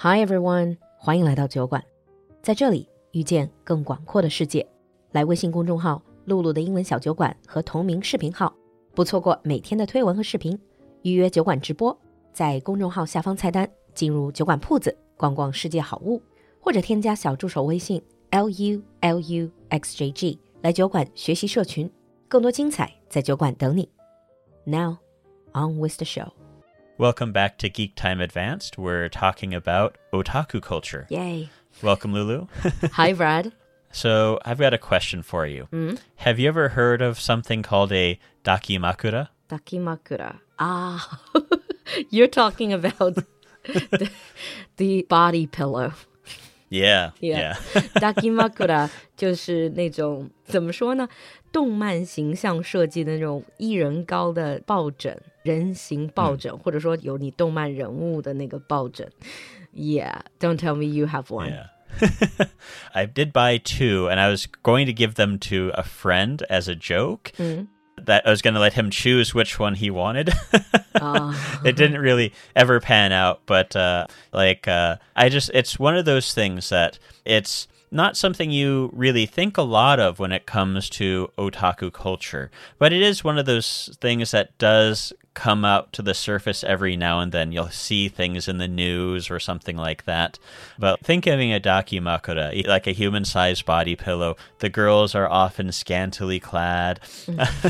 Hi everyone，欢迎来到酒馆，在这里遇见更广阔的世界。来微信公众号“露露的英文小酒馆”和同名视频号，不错过每天的推文和视频。预约酒馆直播，在公众号下方菜单进入酒馆铺子，逛逛世界好物，或者添加小助手微信 l u l u x j g 来酒馆学习社群，更多精彩在酒馆等你。Now on with the show. Welcome back to Geek Time Advanced. We're talking about otaku culture. Yay! Welcome, Lulu. Hi, Brad. so, I've got a question for you. Have you ever heard of something called a dakimakura? Dakimakura. Ah, you're talking about the, the body pillow. Yeah. Yeah. Dakimakura 就是那种怎么说呢？动漫形象设计的那种一人高的抱枕，人形抱枕，或者说有你动漫人物的那个抱枕。Yeah, don't tell me you have one. Yeah. I did buy two, and I was going to give them to a friend as a joke. That I was going to let him choose which one he wanted. it didn't really ever pan out, but uh, like uh, I just, it's one of those things that it's not something you really think a lot of when it comes to otaku culture, but it is one of those things that does come out to the surface every now and then. You'll see things in the news or something like that. But think of a dakimakura, like a human sized body pillow. The girls are often scantily clad.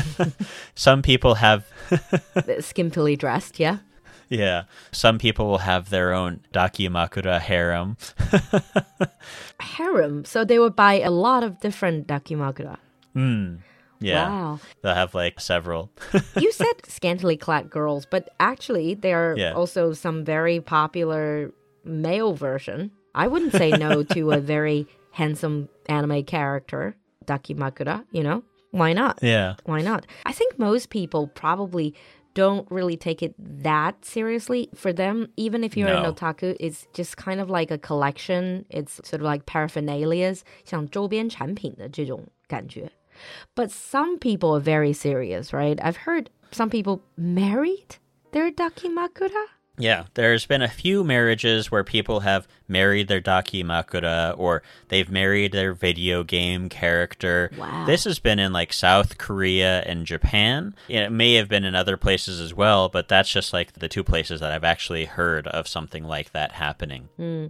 Some people have Skimpily dressed, yeah. yeah. Some people will have their own dakimakura harem. Harem. So they would buy a lot of different dakimakura. Hmm. Yeah. Wow. They'll have like several. you said scantily clad girls, but actually there are Yeah. also some very popular male version. I wouldn't say no to a very handsome anime character, Dakimakura, you know? Why not? yeah. Why not? I think most people probably don't really take it that seriously. For them, even if you're an No. otaku, it's just kind of like a collection. It's sort of like paraphernalias, 像周边产品的这种感觉. But some people are very serious, right? I've heard some people married their dakimakura. Yeah. There's been a few marriages where people have married their dakimakura or they've married their video game character. Wow. This has been in like South Korea and Japan. It may have been in other places as well, but that's just like the two places that I've actually heard of something like that happening. Hmm.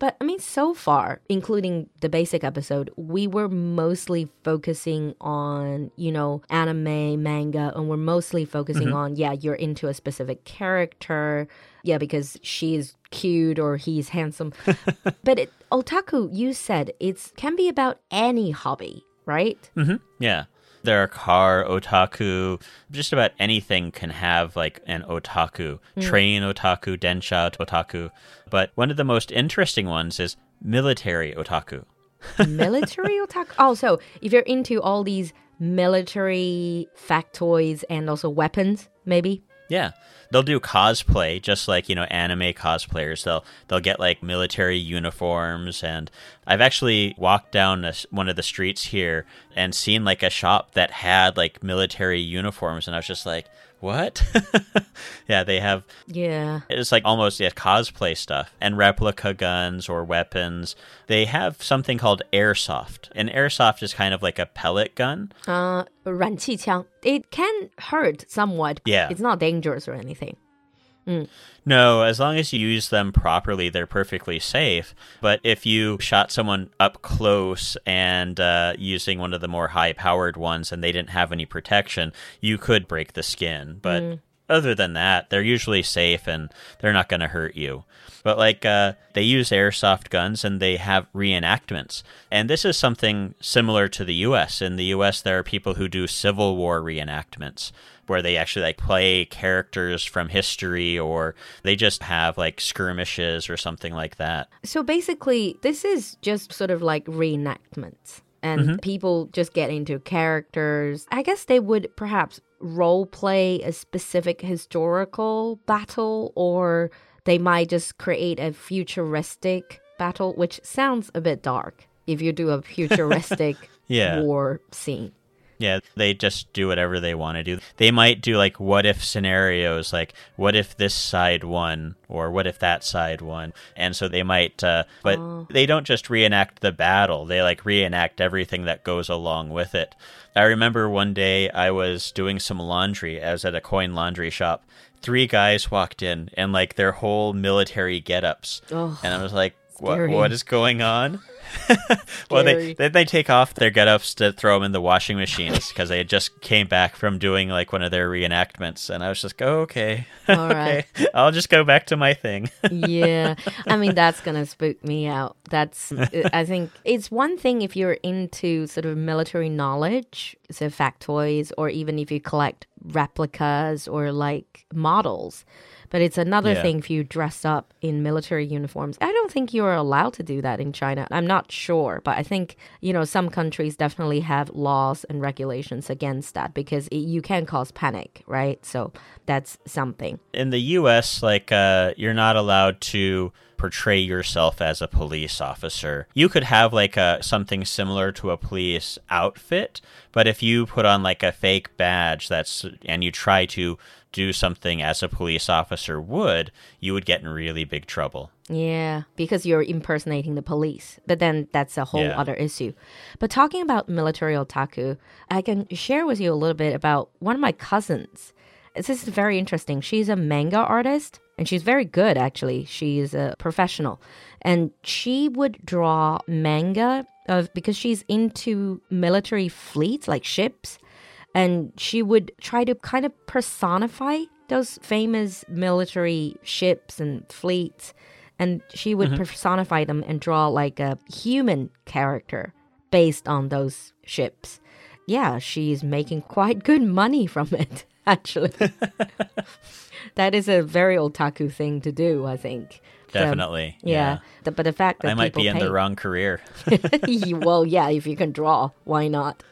But I mean, so far, including the basic episode, we were mostly focusing on, you know, anime, manga, and we're mostly focusing on, yeah, you're into a specific character. Yeah, because she's cute or he's handsome. but it, otaku, you said it can be about any hobby, right? Mm-hmm. Yeah. There are car otaku. Just about anything can have like an otaku. Hmm. Train otaku, densha otaku. But one of the most interesting ones is military otaku. military otaku. Oh, so if you're into all these military factoids and also weapons, maybe. Yeah. They'll do cosplay just like, you know, anime cosplayers. They'll they'll get like military uniforms and I've actually walked down a one of the streets here and seen like a shop that had like military uniforms and I was just like, "What?" yeah, they have Yeah. it's like almost yeah, cosplay stuff and replica guns or weapons. They have something called airsoft. And airsoft is kind of like a pellet gun. Uh, 燃气枪. It can hurt somewhat. Yeah. It's not dangerous or anything. No, as long as you use them properly, they're perfectly safe. But if you shot someone up close and uh, using one of the more high powered ones and they didn't have any protection, you could break the skin. But other than that, they're usually safe and they're not going to hurt you. But like uh, they use airsoft guns and they have reenactments. And this is something similar to the US. In the US, there are people who do Civil War reenactments where they actually like play characters from history or they just have like skirmishes or something like that. So basically, this is just sort of like reenactments. And people just get into characters. I guess they would perhaps role play a specific historical battle, or they might just create a futuristic battle, which sounds a bit dark if you do a futuristic Yeah. war scene. Yeah, they just do whatever they want to do. They might do like what if scenarios, like what if this side won or what if that side won. And so they might, uh, but oh. they don't just reenact the battle, they like reenact everything that goes along with it. I remember one day I was doing some laundry. I was at a coin laundry shop. Three guys walked in and like their whole military get-ups. Oh, and I was like, what, what is going on? well, they, then they take off their get-ups to throw them in the washing machines because they just came back from doing like one of their reenactments, and I was just oh, okay, All okay, right. I'll just go back to my thing. yeah, I mean that's gonna spook me out. That's uh, I think it's one thing if you're into sort of military knowledge, so factoids, or even if you collect replicas or like models. But it's another yeah. thing if you dress up in military uniforms. I don't think you're allowed to do that in China. I'm not sure, but I think, you know, some countries definitely have laws and regulations against that because it, you can cause panic, right? So that's something. In the US, like, uh, you're not allowed to portray yourself as a police officer. You could have like a something similar to a police outfit, but if you put on like a fake badge that's and you try to do something as a police officer would, you would get in really big trouble. Yeah, because you're impersonating the police. But then that's a whole yeah. other issue. But talking about military otaku, I can share with you a little bit about one of my cousins. This is very interesting. She's a manga artist and she's very good actually. She's a professional. And she would draw manga of because she's into military fleets like ships and she would try to kind of personify those famous military ships and fleets and she would mm-hmm. personify them and draw like a human character based on those ships yeah she's making quite good money from it actually that is a very otaku thing to do i think Definitely. yeah. yeah. The, but the fact that I might be in pay... the wrong career. well, yeah, if you can draw, why not?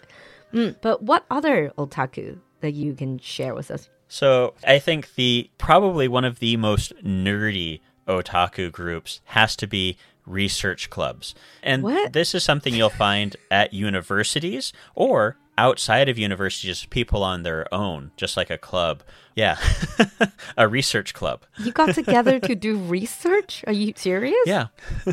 Mm, but what other otaku that you can share with us? So I think the probably one of the most nerdy otaku groups has to be research clubs. And what? this is something you'll find at universities or outside of universities, people on their own, just like a club. Yeah, a research club. You got together to do research? Are you serious? Yeah.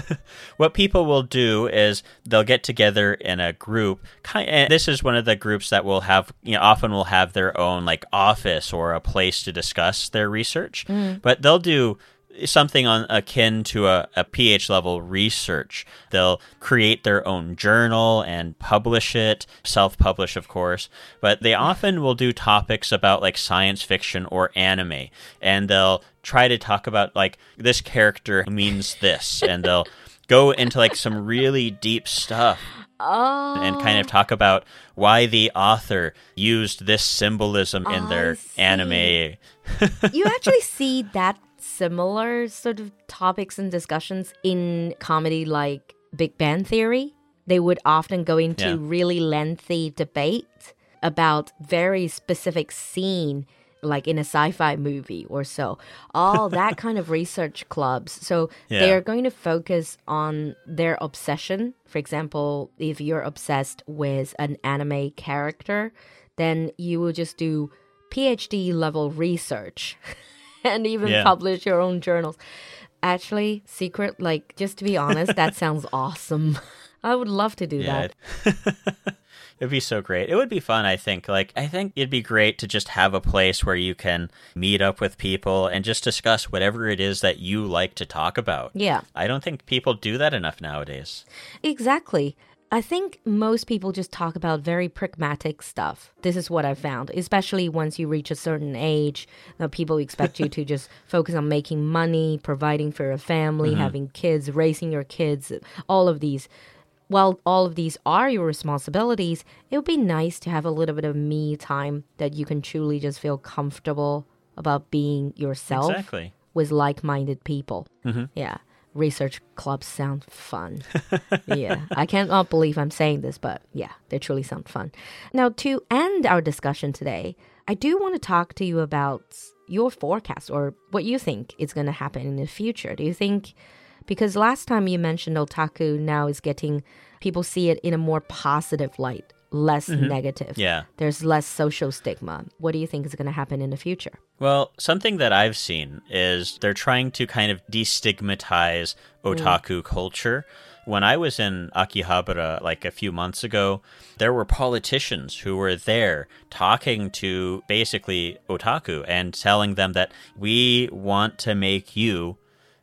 what people will do is they'll get together in a group. And this is one of the groups that will have, you know, often will have their own like office or a place to discuss their research. Mm. But they'll do something on akin to a, a PH level research. They'll create their own journal and publish it, self publish, of course, but they often will do topics about like science fiction or anime, and they'll try to talk about like this character means this, and they'll go into like some really deep stuff. Oh. And kind of oh. talk about why the author used this symbolism in their anime. you actually see that similar sort of topics and discussions in comedy like Big Bang Theory. They would often go into yeah. really lengthy debate about very specific scene like in a sci-fi movie or so all that kind of research clubs so yeah. they are going to focus on their obsession for example if you're obsessed with an anime character then you will just do phd level research and even yeah. publish your own journals. Actually, secret, like, just to be honest, that sounds awesome. I would love to do yeah. that. It'd be so great. It would be fun, I think. Like, I think it'd be great to just have a place where you can meet up with people and just discuss whatever it is that you like to talk about. Yeah. I don't think people do that enough nowadays. Exactly. I think most people just talk about very pragmatic stuff. This is what I found, especially once you reach a certain age. You people expect you to just focus on making money, providing for your family, mm -hmm. having kids, raising your kids, all of these. While all of these are your responsibilities, it would be nice to have a little bit of me time that you can truly just feel comfortable about being yourself exactly. with like minded people. Mm -hmm. Yeah research clubs sound fun. yeah, I cannot believe I'm saying this, but yeah, they truly sound fun. Now, to end our discussion today, I do want to talk to you about your forecast or what you think is going to happen in the future. Do you think, because last time you mentioned otaku now is getting, people see it in a more positive light less mm-hmm. negative. Yeah. There's less social stigma. What do you think is going to happen in the future? Well, something that I've seen is they're trying to kind of destigmatize otaku mm. culture. When I was in Akihabara like a few months ago, there were politicians who were there talking to basically otaku and telling them that we want to make you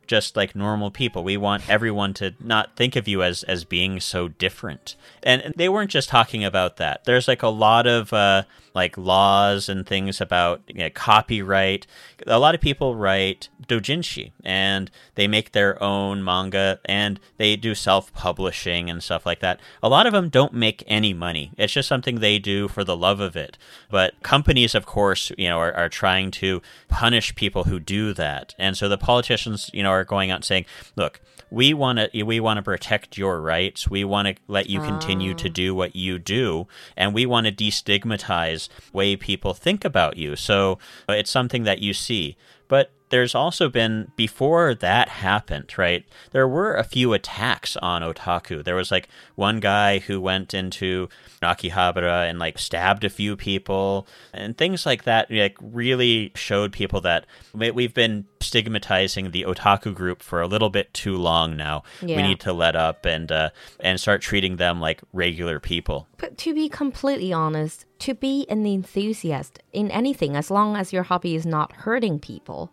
just like normal people. We want everyone to not think of you as as being so different. And, and they weren't just talking about that. There's like a lot of uh, like laws and things about you know, copyright. A lot of people write doujinshi and they make their own manga and they do self-publishing and stuff like that. A lot of them don't make any money. It's just something they do for the love of it. But companies, of course, you know, are, are trying to punish people who do that. And so the politicians, you know, are going out and saying, look, we want to we want to protect your rights. We want to let you continue to ah. do what you do, and we want to destigmatize way people think about you. So uh, it's something that you see. But there's also been before that happened, right? There were a few attacks on otaku. There was like one guy who went into Akihabara and like stabbed a few people and things like that. Like really showed people that we've been stigmatizing the otaku group for a little bit too long now. Yeah. We need to let up and uh, and start treating them like regular people. But to be completely honest, to be an enthusiast in anything, as long as your hobby is not hurting people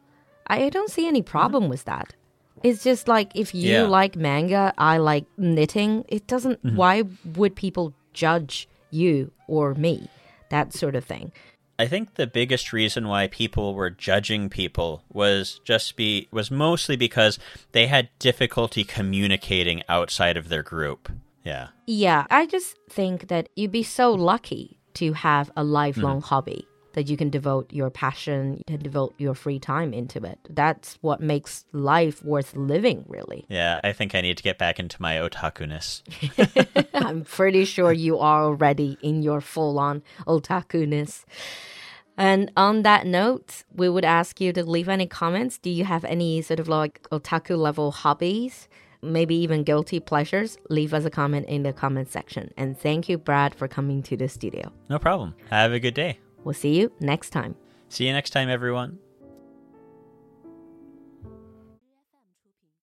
I don't see any problem with that. It's just like if you yeah. like manga, I like knitting. It doesn't. Mm -hmm. Why would people judge you or me? That sort of thing. I think the biggest reason why people were judging people was just be was mostly because they had difficulty communicating outside of their group. Yeah. Yeah, I just think that you'd be so lucky to have a lifelong mm hobby that you can devote your passion and devote your free time into it. That's what makes life worth living, really. Yeah, I think I need to get back into my otakuness. I'm pretty sure you are already in your full on otakuness. And on that note, we would ask you to leave any comments. Do you have any sort of like otaku level hobbies? Maybe even guilty pleasures, leave us a comment in the comment section. And thank you, Brad, for coming to the studio. No problem. Have a good day. We'll see you next time. See you next time, everyone.